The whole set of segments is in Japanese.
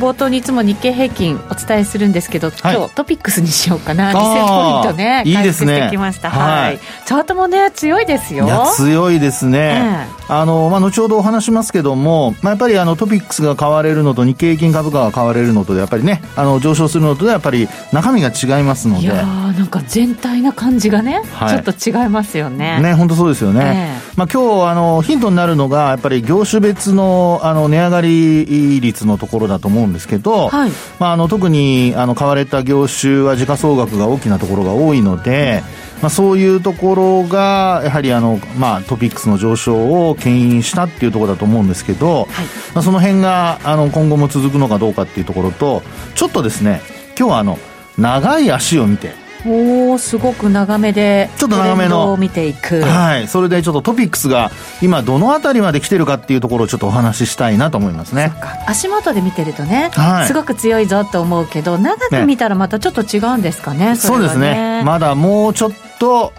冒頭にいつも日経平均お伝えするんですけど、はい、今日トピックスにしようかな、2000ポイントね、いいですね、してきました、はい、チャートもね、強いですよ。強いですね、えー、あのまあ、後ほどお話しますけども、まあ、やっぱりあのトピックスが買われるのと、日経平均株価が買われるのとで、やっぱりね、あの上昇するのとで、やっぱり中身が違いますので。いやなんか全体な感じがね、はい、ちょっと違いますよね。ね、本当そうですよね。えー、まあ今日あのヒントになるのが、やっぱり業種別のあの値上がり率のところだと思うんですけど、はい、まあ、あの特にあの買われた業種は時価総額が大きなところが多いので、まあ、そういうところがやはりあの、まあ、トピックスの上昇を牽引したっていうところだと思うんですけど、はい、まあ、その辺があの今後も続くのかどうかっていうところとちょっとですね今日はあの長い足を見ておおすごく長めでちょっと長めの。を見ていく。はい。それでちょっとトピックスが今どの辺りまで来てるかっていうところをちょっとお話ししたいなと思いますね。足元で見てるとね、はい、すごく強いぞと思うけど長く見たらまたちょっと違うんですかね、ね、そうですね。まだもうちょっと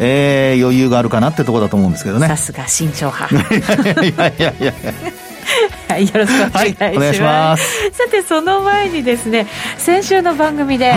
えー、余裕があるかなってところだと思うんですけどね。さすが慎重派。いやいやいやいやはい、よろしくお願いします。はい、ます。さてその前にですね先週の番組で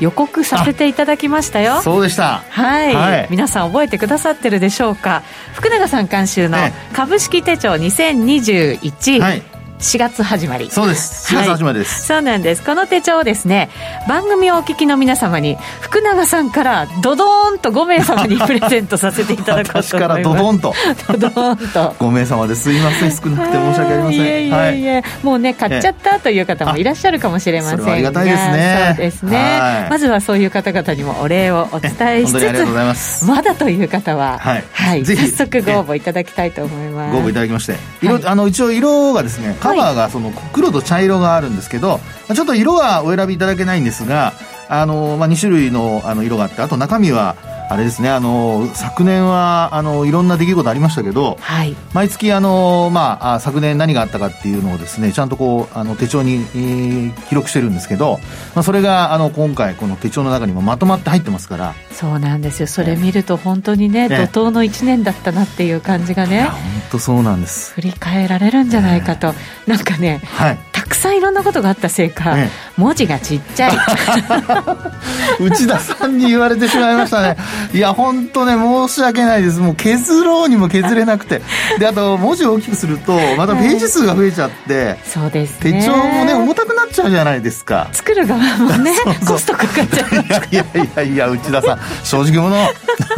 予告させていただきましたよ、そうでした。はい、はい、皆さん覚えてくださってるでしょうか。福永さん監修の株式手帳2021、はい4月始まり。そうです。4月始まりです、はい、そうなんです。この手帳をですね番組をお聞きの皆様に福永さんからドドーンと5名様にプレゼントさせていただこうと思います。私からドドーンと。ドドーンと。5名様です。いません。少なくて申し訳ありません。いえいえいえ、はい、もうね買っちゃったという方もいらっしゃるかもしれませんが。ありがたいですね。そうですね。まずはそういう方々にもお礼をお伝えしつつまだという方ははい、はい、早速ご応募いただきたいと思います。ご応募いただきまして。色、あの一応色がですねカバーがその、黒と茶色があるんですけどちょっと色はお選びいただけないんですがあの、まあ、2種類のあの色があってあと中身はあれですねあの昨年はあのいろんな出来事ありましたけど、はい、毎月あの、まあ、昨年何があったかっていうのをですねちゃんとこうあの手帳に、えー、記録してるんですけど、まあ、それがあの今回この手帳の中にもまとまって入ってますから。そうなんですよ。それ見ると本当にね、ね、怒涛の1年だったなっていう感じがね本当そうなんです。振り返られるんじゃないかと、ね、なんかね、はい、たくさんいろんなことがあったせいか、ね、文字がちっちゃい。内田さんに言われてしまいましたね。いや本当ね申し訳ないです。もう削ろうにも削れなくて。であと文字を大きくするとまたページ数が増えちゃって、そうです、ね、手帳もね重たくなっちゃうじゃないですか。作る側もね コストかかっちゃういやいやいや内田さん正直者。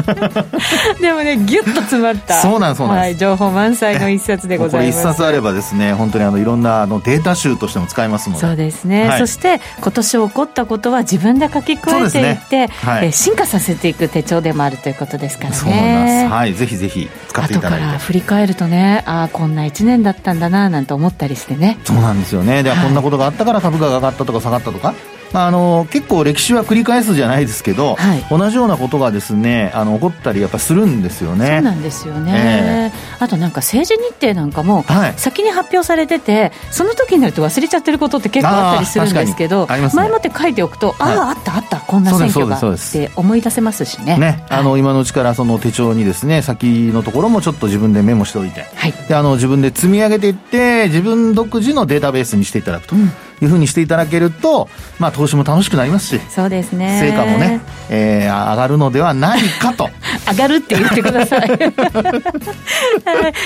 でもねギュッと詰まった。そうなんそうなん、はい、情報満載の一冊でございます。これ一冊あればですね本当にあのいろんなあのデータ集としても使えますので。そうですね、はい、そして今年起こったことは自分で書き加えていって、ね。はい、え進化させていく手帳でもあるということですからね。そう思います。はい。ぜひぜひ使っていただいて。後から振り返るとねああこんな1年だったんだななんて思ったりしてね。そうなんですよね。では、こんなことがあったから株価が上がったとか下がったとかまあ、あの結構歴史は繰り返すじゃないですけど、はい、同じようなことがですねあの起こったりやっぱするんですよね。そうなんですよね、えー、あとなんか政治日程なんかも先に発表されてて、その時になると忘れちゃってることって結構あったりするんですけど、ね、前もって書いておくと、あああったあったこんな選挙がって思い出せますしね。ね。あの今のうちからその手帳にですね先のところもちょっと自分でメモしておいて、はい、であの自分で積み上げていって自分独自のデータベースにしていただくと。うんいうふうにしていただけると、まあ、投資も楽しくなりますしそうですね。成果もね、えー、上がるのではないかと。上がるって言ってください。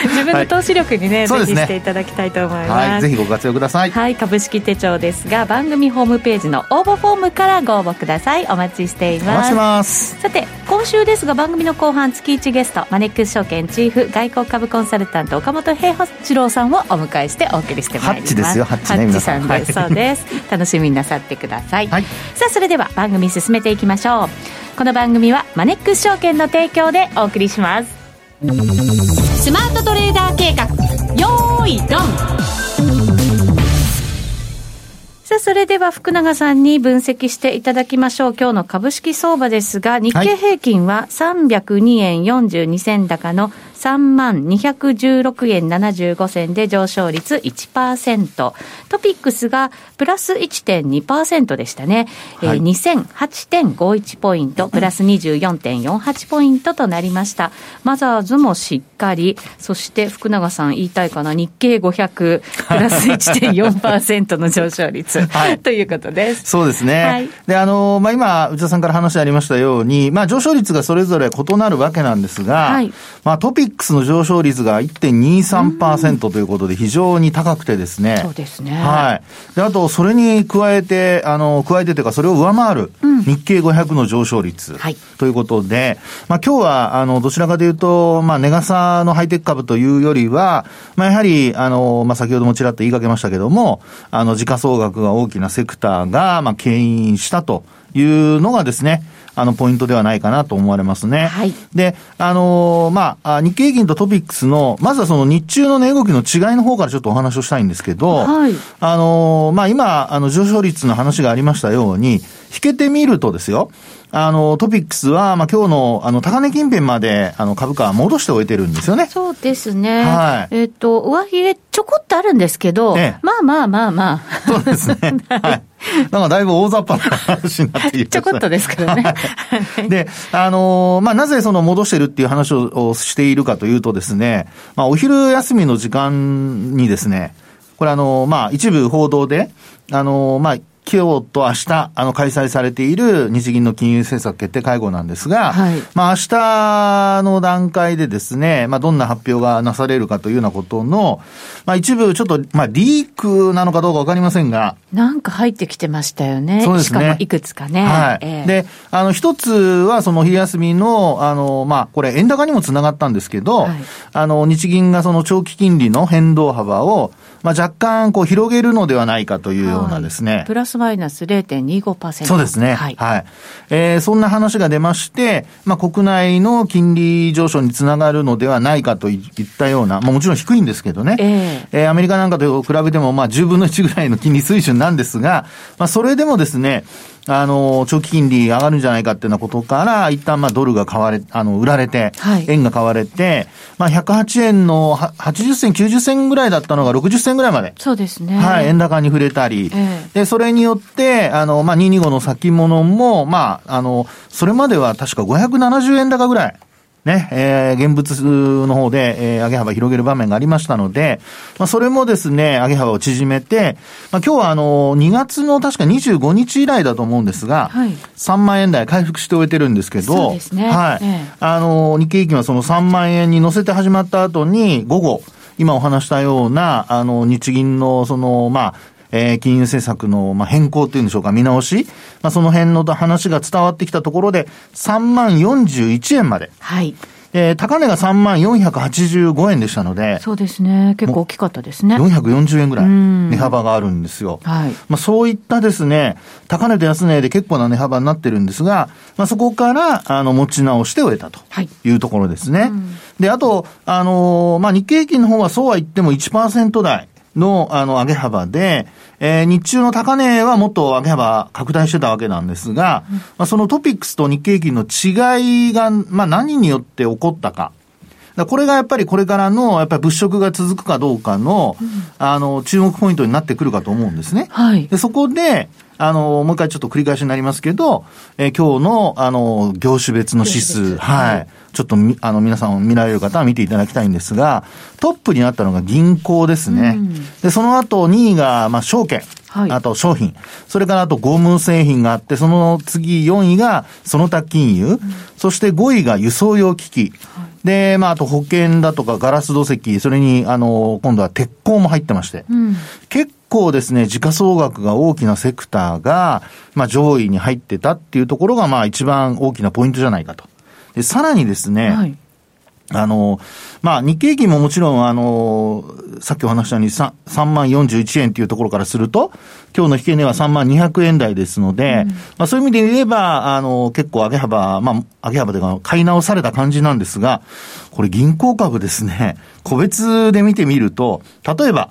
自分の投資力にね、はい、ぜひしていただきたいと思います、はい、ぜひご活用ください。はい。株式手帳ですが番組ホームページの応募フォームからご応募ください。お待ちしています。ます。さて今週ですが番組の後半月1ゲストマネックス証券チーフ外国株コンサルタント岡本平八郎さんをお迎えしてお送りしてまいります。ハッチですよ。ハッチねハッチさんです、そうです。楽しみになさってください、はい、さあそれでは番組進めていきましょう。この番組はマネックス証券の提供でお送りします。スマートトレーダー計画。よーいドン。さあ、それでは福永さんに分析していただきましょう。今日の株式相場ですが、日経平均は302円42銭高の3万216円75銭で上昇率1%。トピックスがプラス1.2%でしたね。はい、えー、2008.51ポイント、プラス24.48ポイントとなりました。マザーズもしっかり、そして福永さん言いたいかな、日経500プラス1.4%の上昇率、はい、ということです。そうですね。はい、で、あの、まあ、今、内田さんから話ありましたように、まあ、上昇率がそれぞれ異なるわけなんですが、はい、まあ、トピックスの上昇率が1.23%ということで非常に高くてですね。そうですね。はい。で、あと、それに加えて、あの、加えてというか、それを上回る、日経500の上昇率、はい、ということで、まあ、今日は、あの、どちらかというと、まあ、ネガサのハイテク株というよりは、まあ、やはり、あの、まあ、先ほどもちらっと言いかけましたけども、あの、時価総額が大きなセクターが、まあ、牽引したというのがですね、あの、ポイントではないかなと思われますね。はい。で、あのー、まあ、日経平均とトピックスの、まずはその日中の値動きの違いの方からちょっとお話をしたいんですけど、はい。あのー、まあ、今、あの、上昇率の話がありましたように、引けてみるとですよ、あの、トピックスは、まあ、今日の、あの、高値近辺まで、あの、株価は戻しておいてるんですよね。そうですね。はい。えっ、と、上髭ちょこっとあるんですけど、ええ、まあまあまあまあ。そうですね。はい。なんかだいぶ大雑把な話になっている。ちょこっとですからね。で、あのー、まあ、なぜその戻してるっていう話をしているかというとですね、まあ、お昼休みの時間にですね、これあのー、まあ、一部報道で、あのー、まあ、今日と明日、あの、開催されている日銀の金融政策決定会合なんですが、はい、まあ、明日の段階でですね、まあ、どんな発表がなされるかというようなことの、まあ、一部ちょっと、まあ、リークなのかどうかわかりませんが。なんか入ってきてましたよね。そうですね。しかもいくつかね。はい。えー、で、あの、一つは、その、昼休みの、あの、まあ、これ、円高にもつながったんですけど、はい、あの、日銀がその長期金利の変動幅を、まあ、若干こう広げるのではないかというようなですね。はい、プラスマイナス0.25%。そうですね。はい。はい、えー、そんな話が出まして、まあ、国内の金利上昇につながるのではないかといったような、まあ、もちろん低いんですけどね。えー、えー、アメリカなんかと比べても、まあ、10分の1ぐらいの金利水準なんですが、まあ、それでもですね、あの、長期金利上がるんじゃないかっていうようなことから、一旦まあドルが買われ、あの、売られて、はい、円が買われて、まあ108円の80銭、90銭ぐらいだったのが60銭ぐらいまで。そうですね。はい、円高に触れたり、えー、で、それによって、あの、まあ225の先物も、まあ、あの、それまでは確か570円高ぐらい。ね、えー、現物の方で、えー、上げ幅広げる場面がありましたので、まあ、それもですね、上げ幅を縮めて、まあ、今日はあの、2月の確か25日以来だと思うんですが、はい、3万円台回復して終えてるんですけど、ね。はい。ええ、あの、日経平均はその3万円に乗せて始まった後に、午後、今お話したような、あの、日銀の、その、まあ、えー、金融政策の、まあ、変更っていうんでしょうか、見直し、まあ、その辺の話が伝わってきたところで、3万41円まで。はい。えー、高値が3万485円でしたので。そうですね。結構大きかったですね。440円ぐらい値幅があるんですよ。はい。まあそういったですね、高値と安値で結構な値幅になってるんですが、まあそこから、あの、持ち直して終えたというところですね。はい、で、あと、あのー、まあ日経平均の方はそうは言っても1%台。の、あの、上げ幅で、えー、日中の高値はもっと上げ幅拡大してたわけなんですが、うん、まあ、そのトピックスと日経平均の違いが、まあ、何によって起こったか。これがやっぱりこれからの、やっぱり物色が続くかどうかの、うん、あの、注目ポイントになってくるかと思うんですね。はい。で、そこで、あの、もう一回ちょっと繰り返しになりますけど、えー、今日の、あの、業種別の指数、はい。ちょっとみ、あの、皆さん見られる方は見ていただきたいんですが、トップになったのが銀行ですね。うん、で、その後2位が、まあ、証券。はい、あと商品。それからあとゴム製品があって、その次4位がその他金融。うん、そして5位が輸送用機器。はい、で、まあ、あと保険だとかガラス土石、それに、あの、今度は鉄鋼も入ってまして。うん、結構ですね、時価総額が大きなセクターが、まあ、上位に入ってたっていうところが、まあ、一番大きなポイントじゃないかと。で、さらにですね、はい、あの、まあ、日経平均ももちろん、あの、さっきお話したように 3, 3万41円っていうところからすると、今日の引け値は3万200円台ですので、うん、まあ、そういう意味で言えば、あの、結構上げ幅、まあ、上げ幅で買い直された感じなんですが、これ銀行株ですね、個別で見てみると、例えば、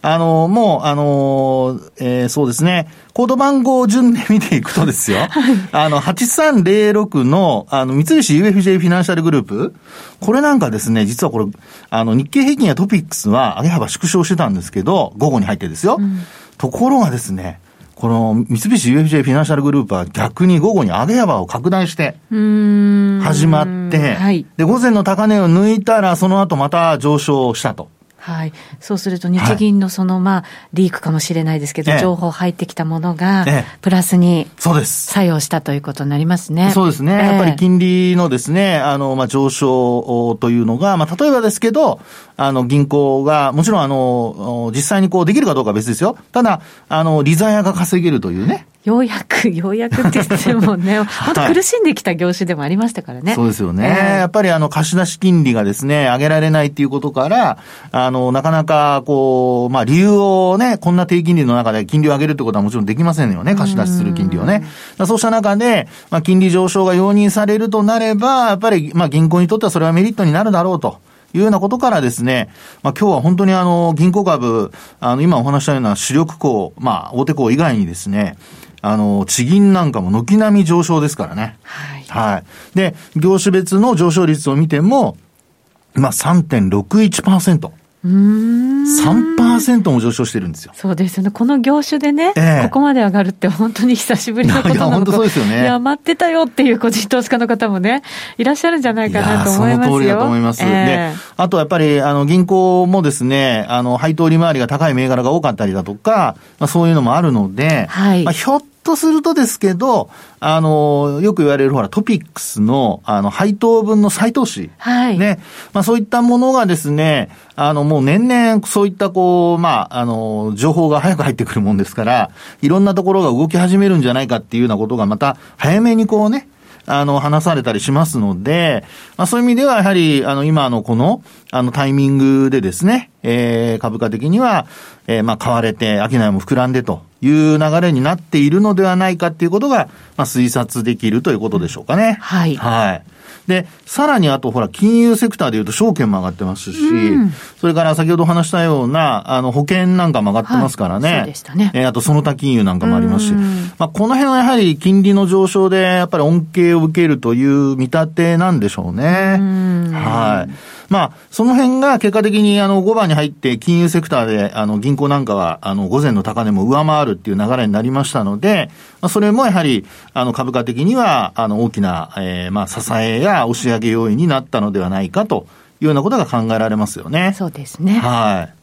あの、もう、あの、えー、そうですね、コード番号順で見ていくとですよ、はい、あの、8306の、あの、三菱 UFJ フィナンシャルグループ、これなんかですね、実はこれ、あの、日経平均やトピックスは上げ幅縮小してたんですけど、午後に入ってですよ。うん、ところがですね、この三菱 UFJ フィナンシャルグループは逆に午後に上げ幅を拡大して、始まって、はい、で、午前の高値を抜いたら、その後また上昇したと。はい。そうすると日銀のその、まあ、リークかもしれないですけど、情報入ってきたものが、プラスに。作用したということになりますね。そうですね。やっぱり金利のですね、あの、まあ、上昇というのが、まあ、例えばですけど、あの、銀行が、もちろんあの、実際にこうできるかどうかは別ですよ。ただ、あの、リザヤが稼げるというね。ようやく、ようやくって言ってもね、本当苦しんできた業種でもありましたからね。そうですよね。えー、やっぱりあの、貸し出し金利がですね、上げられないっていうことから、あの、なかなか、こう、まあ、理由をね、こんな低金利の中で金利を上げるってことはもちろんできませんよね、貸し出しする金利をね。うそうした中で、まあ、金利上昇が容認されるとなれば、やっぱり、まあ、銀行にとってはそれはメリットになるだろうと。いうようなことからですね、まあ今日は本当にあの、銀行株、あの、今お話したような主力校、まあ大手校以外にですね、あの、地銀なんかも軒並み上昇ですからね。はい。はい。で、業種別の上昇率を見ても、まあ3.61%。3%も上昇してるんですよ。そうですよね。この業種でね、えここまで上がるって本当に久しぶりのことなのいや、本当そうですよね。いや、待ってたよっていう個人投資家の方もね、いらっしゃるんじゃないかなと思いますよ。その通りだと思います。えー、で、あとやっぱり、あの、銀行もですね、あの、配当利回りが高い銘柄が多かったりだとか、まあ、そういうのもあるので、はい。まあ、ひょっとするとですけど、あの、よく言われるほら、トピックスの、あの、配当分の再投資。はい。ね。まあそういったものがですね、あの、もう年々そういったこう、まあ、あの、情報が早く入ってくるもんですから、いろんなところが動き始めるんじゃないかっていうようなことがまた早めにこうね、あの、話されたりしますので、まあそういう意味ではやはり、あの、今のこの、あの、タイミングでですね、えー、株価的には、えー、まあ買われて、商いも膨らんでという流れになっているのではないかっていうことが、まあ推察できるということでしょうかね。はい。はい。で、さらにあと、ほら、金融セクターでいうと証券も上がってますし、うん、それから先ほど話したような、あの、保険なんかも上がってますからね。はい、そうでしたね。えー、あと、その他金融なんかもありますし、まあ、この辺はやはり金利の上昇で、やっぱり恩恵を受けるという見立てなんでしょうね。うはい。まあ、その辺が結果的にあの5番に入って金融セクターであの銀行なんかはあの午前の高値も上回るっていう流れになりましたので、まあ、それもやはりあの株価的にはあの大きな、えー、まあ支えや押し上げ要因になったのではないかというようなことが考えられますよね。そうですね。はい。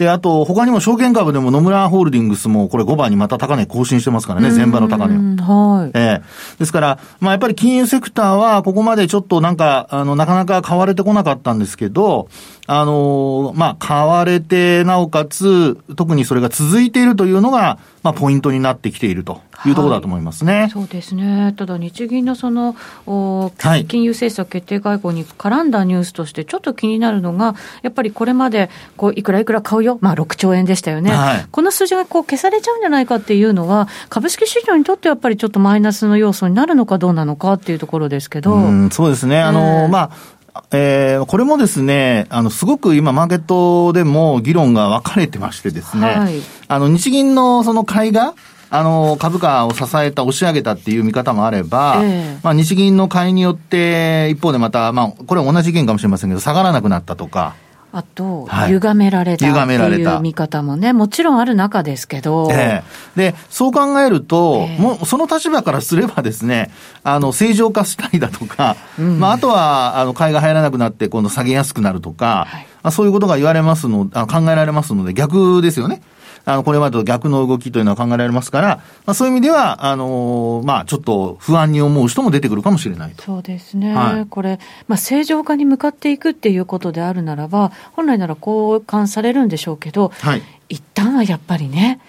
で、あと、他にも証券株でも野村ホールディングスもこれ5番にまた高値更新してますからね、前場の高値を。はい。ええー、ですから、まあやっぱり金融セクターはここまでちょっとなんか、あの、なかなか買われてこなかったんですけど、あの、まあ買われて、なおかつ、特にそれが続いているというのが、まあポイントになってきていると。いうところだと思いますね、はい、そうですね、ただ日銀のそのお金融政策決定会合に絡んだニュースとして、ちょっと気になるのが、やっぱりこれまでこういくらいくら買うよ、まあ、6兆円でしたよね、はい、この数字がこう消されちゃうんじゃないかっていうのは、株式市場にとってやっぱりちょっとマイナスの要素になるのかどうなのかっていうところですけど。うそうですね、あの、まあえー、これもですね、あの、すごく今、マーケットでも議論が分かれてましてですね、はい、あの、日銀のその買いが、あの、株価を支えた、押し上げたっていう見方もあれば、えー、まあ、日銀の買いによって、一方でまた、まあ、これは同じ意見かもしれませんけど、下がらなくなったとか、あと、歪められたっていう見方もね、もちろんある中ですけど。ええ、で、そう考えると、えもうその立場からすればですね、あの、正常化したりだとか、うん、まあ、あとは、あの、買いが入らなくなって、今度下げやすくなるとか、はい、あそういうことが言われますの、あ考えられますので、逆ですよね。あの、これまでと逆の動きというのは考えられますから、まあ、そういう意味では、あのー、まあ、ちょっと不安に思う人も出てくるかもしれないと。そうですね。はい、これ、まあ、正常化に向かっていくっていうことであるならば、本来なら交換されるんでしょうけど、はい、一旦はやっぱりね、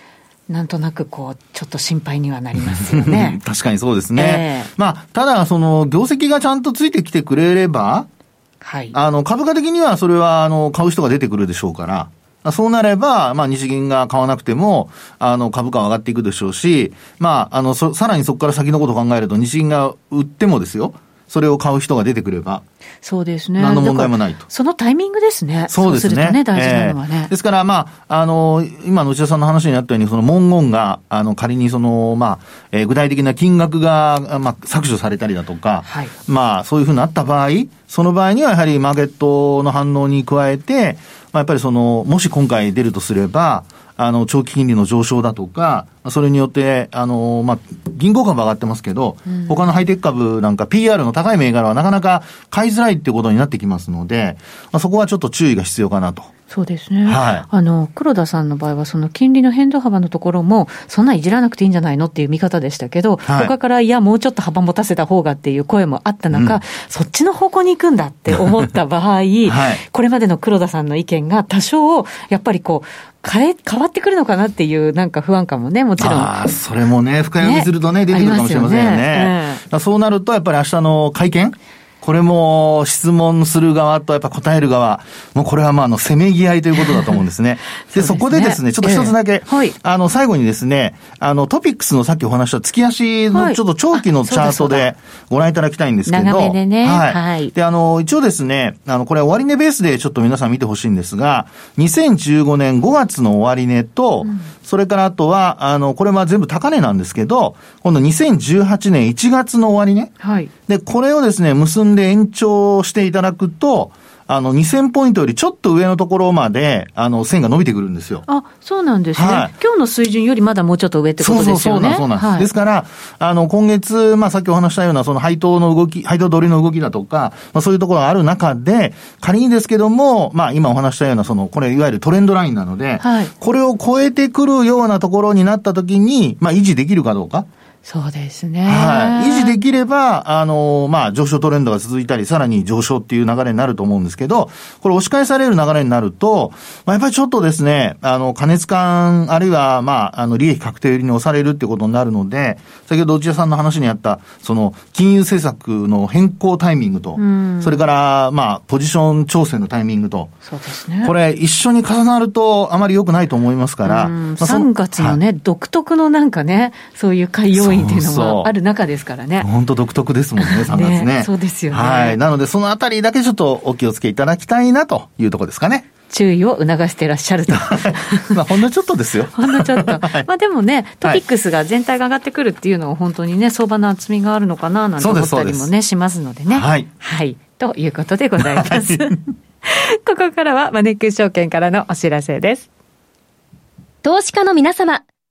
なんとなくこう、ちょっと心配にはなりますよね。確かにそうですね。えー、まあ、ただ、その、業績がちゃんとついてきてくれれば、はい。あの、株価的にはそれは、あの、買う人が出てくるでしょうから、そうなれば、まあ、日銀が買わなくても、あの、株価は上がっていくでしょうし、まあ、あの、さらにそこから先のことを考えると、日銀が売ってもですよ、それを買う人が出てくれば、そうですね。何の問題もないと。そのタイミングですね。そうですね。すね大事なのはね、えー、ですから、まあ、あの、今の内田さんの話にあったように、その文言が、あの、仮にその、まあ、えー、具体的な金額が、まあ、削除されたりだとか、はい、まあ、そういうふうになった場合、その場合にはやはりマーケットの反応に加えて、まあ、やっぱりその、もし今回出るとすれば、あの、長期金利の上昇だとか、それによって、あの、まあ、銀行株上がってますけど、うん、他のハイテク株なんか PR の高い銘柄はなかなか買いづらいってことになってきますので、まあ、そこはちょっと注意が必要かなと。そうですね。はい。あの、黒田さんの場合は、その金利の変動幅のところも、そんないじらなくていいんじゃないのっていう見方でしたけど、はい、他から、いや、もうちょっと幅持たせた方がっていう声もあった中、うん、そっちの方向に行くんだって思った場合、はい、これまでの黒田さんの意見が多少、やっぱりこう、変え、変わってくるのかなっていうなんか不安感もね、もちろん。ああ、それもね、深読みするとね、ね出てくるかもしれませんよね。ねうん、そうなると、やっぱり明日の会見これも質問する側とやっぱ答える側、もうこれはまああの、せめぎ合いということだと思うんですね。で、そこでですね、ちょっと一つだけ、あの、最後にですね、あの、トピックスのさっきお話した月足のちょっと長期のチャートでご覧いただきたいんですけど、長めでね。はい。はい、で、あの、一応ですね、あの、これ終値ベースでちょっと皆さん見てほしいんですが、2015年5月の終値と、うん、それからあとは、あの、これは全部高値なんですけど、今度2018年1月の終値。はい。で、これをですね、結んで延長していただくと、あの、2000ポイントよりちょっと上のところまで、あの、線が伸びてくるんですよ。あ、そうなんですね。はい、今日の水準よりまだもうちょっと上ってことですよね。そうそうそうなんそうなんです。はい、ですから、あの、今月、まあ、さっきお話したような、その配当の動き、配当取りの動きだとか、まあ、そういうところがある中で、仮にですけども、まあ、今お話したような、その、これ、いわゆるトレンドラインなので、はい、これを超えてくるようなところになったときに、まあ、維持できるかどうか。そうですね。はい。維持できれば、あの、まあ、上昇トレンドが続いたり、さらに上昇っていう流れになると思うんですけど、これ押し返される流れになると、まあ、やっぱりちょっとですね、あの、加熱感、あるいは、まあ、あの、利益確定売りに押されるってことになるので、先ほど内田さんの話にあった、その、金融政策の変更タイミングと、それから、まあ、ポジション調整のタイミングと、そうですね。これ、一緒に重なると、あまり良くないと思いますから、まあ、3月のね、はい、独特のなんかね、そういう海要因っていうのもある中ですからね。本当独特ですもんね、3月ね。ねそうですよね。はい。なので、そのあたりだけちょっとお気をつけいただきたいなというところですかね。注意を促していらっしゃると。まあ、ほんのちょっとですよ。ほんのちょっと。はい、まあ、でもね、トピックスが全体が上がってくるっていうのは本当にね、相場の厚みがあるのかな、なんて思ったりもね、しますのでね。はい。はい。ということでございます。ここからはマネックス証券からのお知らせです。投資家の皆様、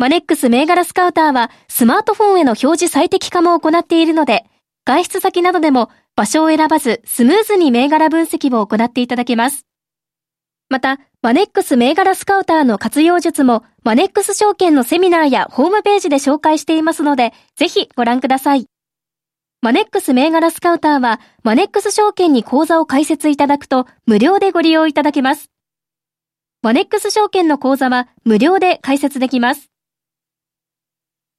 マネックス銘柄スカウターはスマートフォンへの表示最適化も行っているので、外出先などでも場所を選ばずスムーズに銘柄分析を行っていただけます。また、マネックス銘柄スカウターの活用術も、マネックス証券のセミナーやホームページで紹介していますので、ぜひご覧ください。マネックス銘柄スカウターは、マネックス証券に口座を開設いただくと、無料でご利用いただけます。マネックス証券の口座は、無料で開設できます。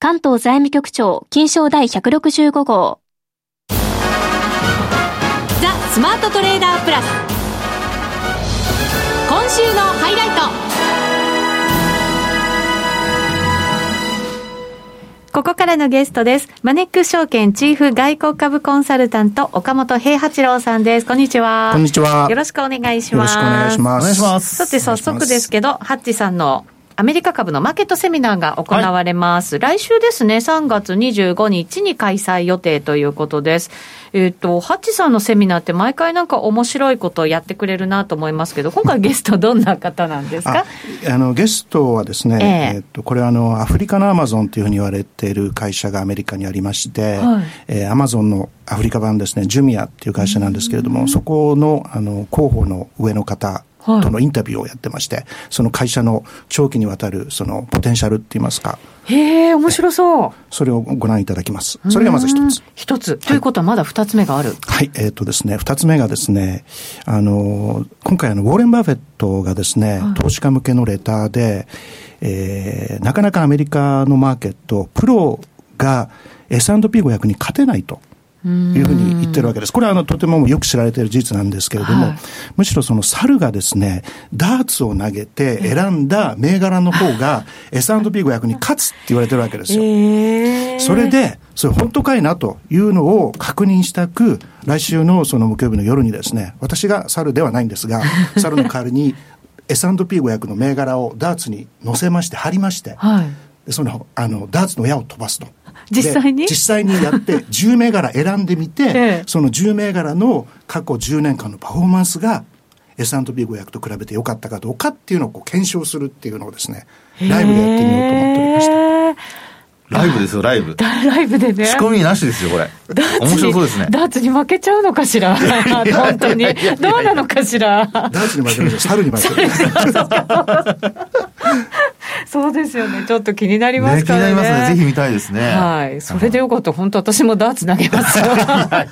関東財務局長金賞第165号ザ・スマートトレーダープラス今週のハイライトここからのゲストです。マネック証券チーフ外国株コンサルタント岡本平八郎さんです。こんにちは。こんにちは。よろしくお願いします。よろしくお願いします。さて早速ですけど、ハッチさんのアメリカ株のマーケットセミナーが行われます。はい、来週ですね、3月25日に開催予定ということです。えっ、ー、と、ハッチさんのセミナーって毎回なんか面白いことをやってくれるなと思いますけど、今回ゲストどんな方なんですか？あの、ゲストはですね、えー、えー、と、これあの、アフリカのアマゾンというふうに言われている会社がアメリカにありまして、はい、えー、アマゾンのアフリカ版ですね、ジュミアっていう会社なんですけれども、そこの、あの、広報の上の方とのインタビューをやってまして、その会社の長期にわたるそのポテンシャルって言いますか。へえ、面白そう。それをご覧いただきます。それがまず一つ。一つ。ということはまだ二つ目がある。はい、えっ、ー、とですね、二つ目がですね、あの、今回あの、ウォーレン・バフェットがですね、はい、投資家向けのレターで、えー、なかなかアメリカのマーケット、プロが S&P500 に勝てないと。いうふうに言ってるわけです。これはあのとてもよく知られている事実なんですけれども、はい、むしろその猿がですね、ダーツを投げて選んだ銘柄の方が S&P500 に勝つって言われてるわけですよ。えー、それで、それ本当かいなというのを確認したく、来週のその木曜日の夜にですね、私が猿ではないんですが、猿の代わりに S&P500 の銘柄をダーツに乗せまして貼りまして、はい、そのあのダーツの矢を飛ばすと。実際に？実際にやって 10銘柄選んでみて、ええ、その10銘柄の過去10年間のパフォーマンスが S&P500 と比べて良かったかどうかっていうのをこう検証するっていうのをですねライブでやってみようと思っておりました。ライブですよ、ライブ。ライブでね。仕込みなしですよ、これ。面白そうですね。ダーツに負けちゃうのかしら？本当に。どうなのかしら？ダーツに負けると猿に負ける。そうですよね。ちょっと気になりますからね。気になりますね。ぜひ見たいですね。はい。それでよかった。本当私もダーツ投げますよ。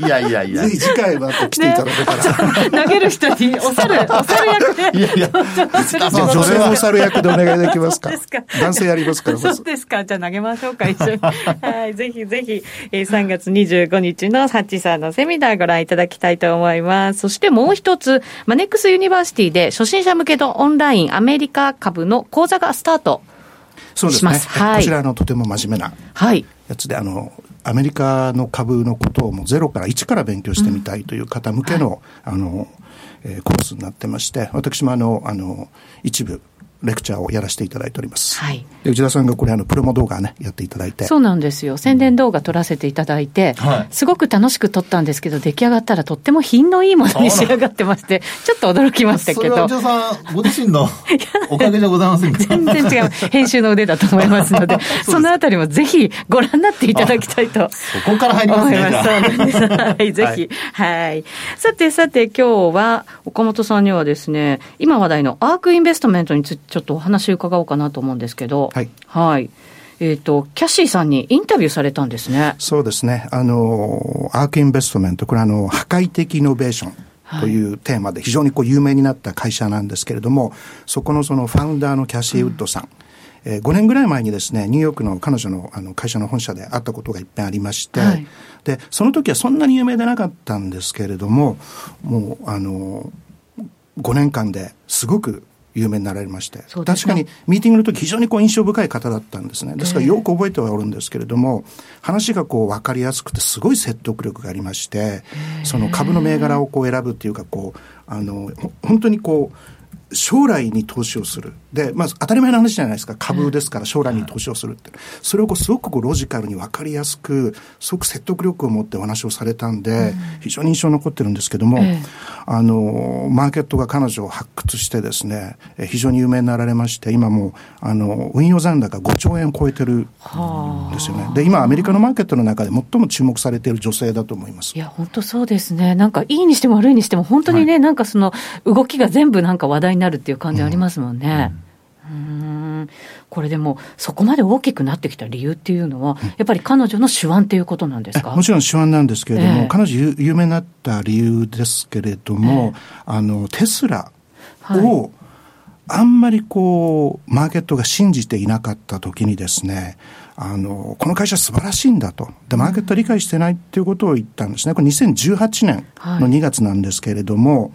いやいやいや。ぜひ次回は来ていただけたら。投げる人にお猿、お猿役で。いやいや。女性のお猿役でお願いできますか。男性やりますから。そうですか。じゃあ投げましょうか、一緒に。はい。ぜひぜひ、えー、3月25日のハッチさんのセミナーご覧いただきたいと思います。そしてもう一つ、マネックスユニバーシティで初心者向けのオンラインアメリカ株の講座がスタートそうですね。はい、こちらのとても真面目なやつで、あの、アメリカの株のことをもうゼロから1から勉強してみたいという方向けの、うん、あの、えー、コースになってまして、私もあの、あの、一部、レクチャーをやらせていただいております。はい。で内田さんがこれあのプロモ動画ねやっていただいて。そうなんですよ。宣伝動画撮らせていただいて、はい、すごく楽しく撮ったんですけど出来上がったらとっても品のいいものに仕上がってまして、ちょっと驚きましたけど。それは内田さんご自身の おかげでございませんか。全然違う編集の腕だと思いますので、そのあたりもぜひご覧になっていただきたいと。そこから入りますね。そうなんです。はい、ぜひ、はい、はい。さてさて今日は岡本さんにはですね、今話題のアークインベストメントについてちょっとお話伺おうかなと思うんですけど、はい。はい。えっ、ー、と、キャシーさんにインタビューされたんですね。そうですね。あの、アークインベストメント、これあの、破壊的イノベーション。というテーマで非常にこう有名になった会社なんですけれども、そこのそのファウンダーのキャシー・ウッドさん、うん、えー、5年ぐらい前にですね、ニューヨークの彼女のあの会社の本社で会ったことがいっぱいありまして、はい、で、その時はそんなに有名でなかったんですけれども、もう、あの、5年間ですごく有名になられまして、ね、確かにミーティングの時非常にこう印象深い方だったんですね。ですからよく覚えてはおるんですけれども、話がこう分かりやすくてすごい説得力がありまして、その株の銘柄をこう選ぶっていうか、こう、あの、本当にこう、将来に投資をする。で、まあ、当たり前の話じゃないですか。株ですから将来に投資をするって。それをこうすごくこうロジカルに分かりやすく、すごく説得力を持ってお話をされたんで、非常に印象に残ってるんですけども、あの、マーケットが彼女を発掘してですね、非常に有名になられまして、今もう、あの、運用残高5兆円を超えてるんですよね。で、今アメリカのマーケットの中で最も注目されている女性だと思います。いや、本当そうですね。なんか、いいにしても悪いにしても、本当にね、はい、なんかその、動きが全部なんか話題になるっていう感じありますもんね。うん、うんこれでも、そこまで大きくなってきた理由っていうのは、やっぱり彼女の手腕っていうことなんですか？もちろん手腕なんですけれども、えー、彼女有名になった理由ですけれども、えー、あのテスラを、はい。あんまりこう、マーケットが信じていなかった時にですね、あの、この会社素晴らしいんだと。で、マーケット理解してないっていうことを言ったんですね。これ2018年の2月なんですけれども、はい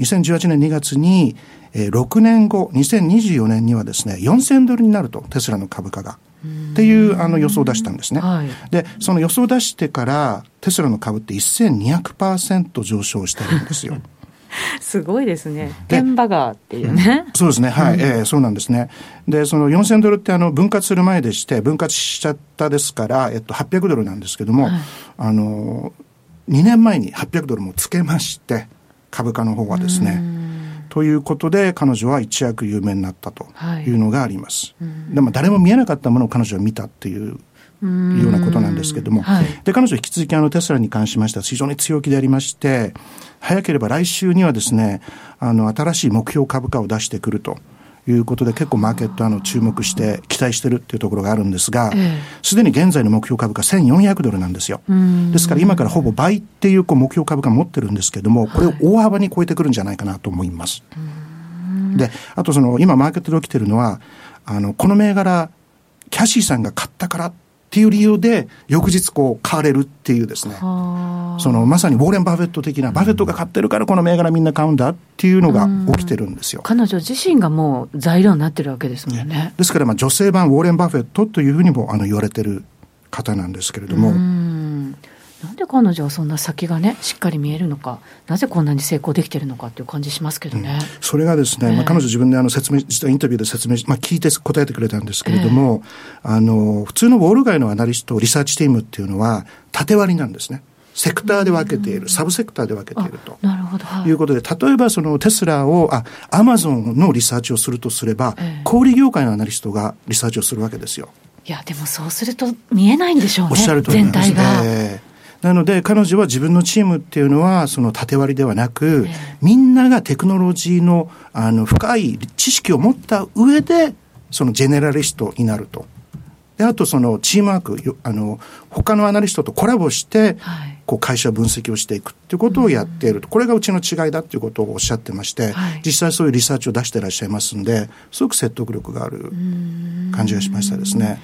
2018年2月に、えー、6年後、2024年にはですね、4000ドルになると、テスラの株価が。っていうあの予想を出したんですね。はい、で、その予想を出してから、テスラの株って1200%上昇してるんですよ。すごいですね。テンバガーっていうね。そうですね。はい。うん、えー、そうなんですね。で、その4000ドルってあの分割する前でして、分割しちゃったですから、えっと、800ドルなんですけども、はい、あの、2年前に800ドルもつけまして、株価の方はですね。ということで、彼女は一躍有名になったとい。うのがあります。はい、でも誰も見えなかったものを彼女は見たっていういうようなことなんですけれども、はい、で彼女引き続きあのテスラに関しましては非常に強気でありまして、早ければ来週にはですね、あの新しい目標株価を出してくると。いうことで結構マーケットあの注目して期待してるっていうところがあるんですが、すでに現在の目標株価1400ドルなんですよ。ですから今からほぼ倍っていうこう目標株価持ってるんですけれども、これを大幅に超えてくるんじゃないかなと思います。で、あとその今マーケットで起きてるのは、あの、この銘柄、キャシーさんが買ったからっていう理由で、翌日こう買われるっていうですね、そのまさにウォーレン・バフェット的な、バフェットが買ってるからこの銘柄みんな買うんだっていうのが起きてるんですよ。彼女自身がもう材料になってるわけですもんね。ねですからまあ女性版ウォーレン・バフェットというふうにもあの言われてる方なんですけれども。なんで彼女はそんな先がね、しっかり見えるのか、なぜこんなに成功できてるのかっていう感じしますけどね。うん、それがですね、えー、まあ、彼女自分であの説明、実はインタビューで説明、まあ、聞いて答えてくれたんですけれども、えー、あの、普通のウォール街のアナリスト、リサーチチームっていうのは、縦割りなんですね。セクターで分けている、サブセクターで分けていると。なるほど。はい、いうことで、例えばそのテスラを、あ、アマゾンのリサーチをするとすれば、えー、小売業界のアナリストがリサーチをするわけですよ。いや、でもそうすると見えないんでしょうね。おっしゃる通り全体が。えーなので、彼女は自分のチームっていうのは、その縦割りではなく、みんながテクノロジーの、あの、深い知識を持った上で、そのジェネラリストになると。で、あとそのチームワーク、あの、他のアナリストとコラボして、こう会社分析をしていくっていうことをやっていると。これがうちの違いだっていうことをおっしゃってまして、実際そういうリサーチを出していらっしゃいますんで、すごく説得力がある感じがしましたですね。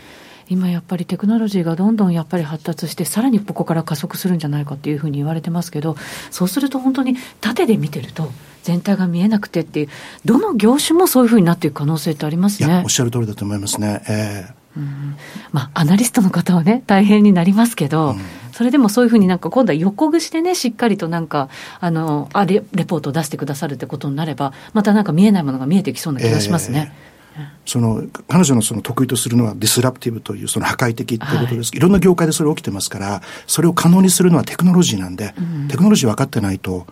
今やっぱりテクノロジーがどんどんやっぱり発達して、さらにここから加速するんじゃないかっていうふうに言われてますけど、そうすると本当に縦で見てると、全体が見えなくてっていう、どの業種もそういうふうになっていく可能性ってありますね。おっしゃる通りだと思いますね。えーうんまあ、アナリストの方はね、大変になりますけど、うん、それでもそういうふうになんか今度は横串でね、しっかりとなんか、あの、あレレポートを出してくださるってことになれば、またなんか見えないものが見えてきそうな気がしますね。えーその彼女のその得意とするのはディスラプティブというその破壊的っていうことです、はい、いろんな業界でそれ起きてますからそれを可能にするのはテクノロジーなんで、うん、テクノロジー分かってないと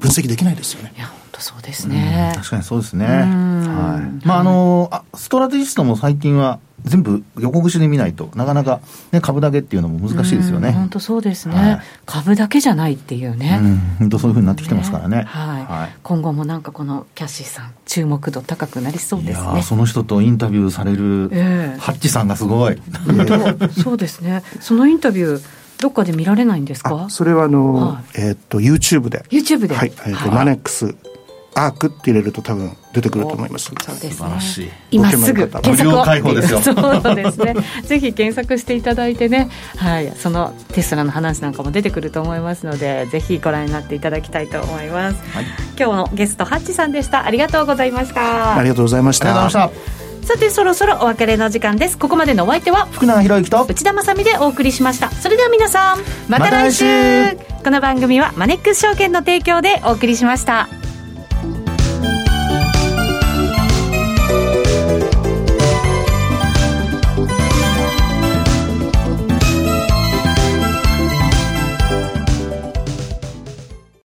分析できないですよね。いや本当そうですね、確かにそうですね。はい。まああのあストラテジストも最近は全部横串で見ないとなかなか、ね、株だけっていうのも難しいですよね。本当そうですね、はい、株だけじゃないっていうね。本当そういうふうになってきてますからね。ねはい、はい、今後もなんかこのキャッシーさん注目度高くなりそうですね。その人とインタビューされる、えー、ハッチさんがすごい。そうですね。そのインタビューどっかで見られないんですか？それはあの、はい、えー、っと YouTube で YouTube ではい、えー、っと、マネックスアークって入れると多分出てくると思います。そうですね。今すぐ検索を。そうですね。ぜひ検索していただいてね、はい、そのテスラの話なんかも出てくると思いますので、ぜひご覧になっていただきたいと思います。はい、今日のゲストハッチさんでした。ありがとうございました。ありがとうございました。ありがとうございました。さてそろそろお別れの時間ですここまでのお相手は福永博之と内田まさでお送りしましたそれでは皆さんまた来週,、この番組はマネックス証券の提供でお送りしました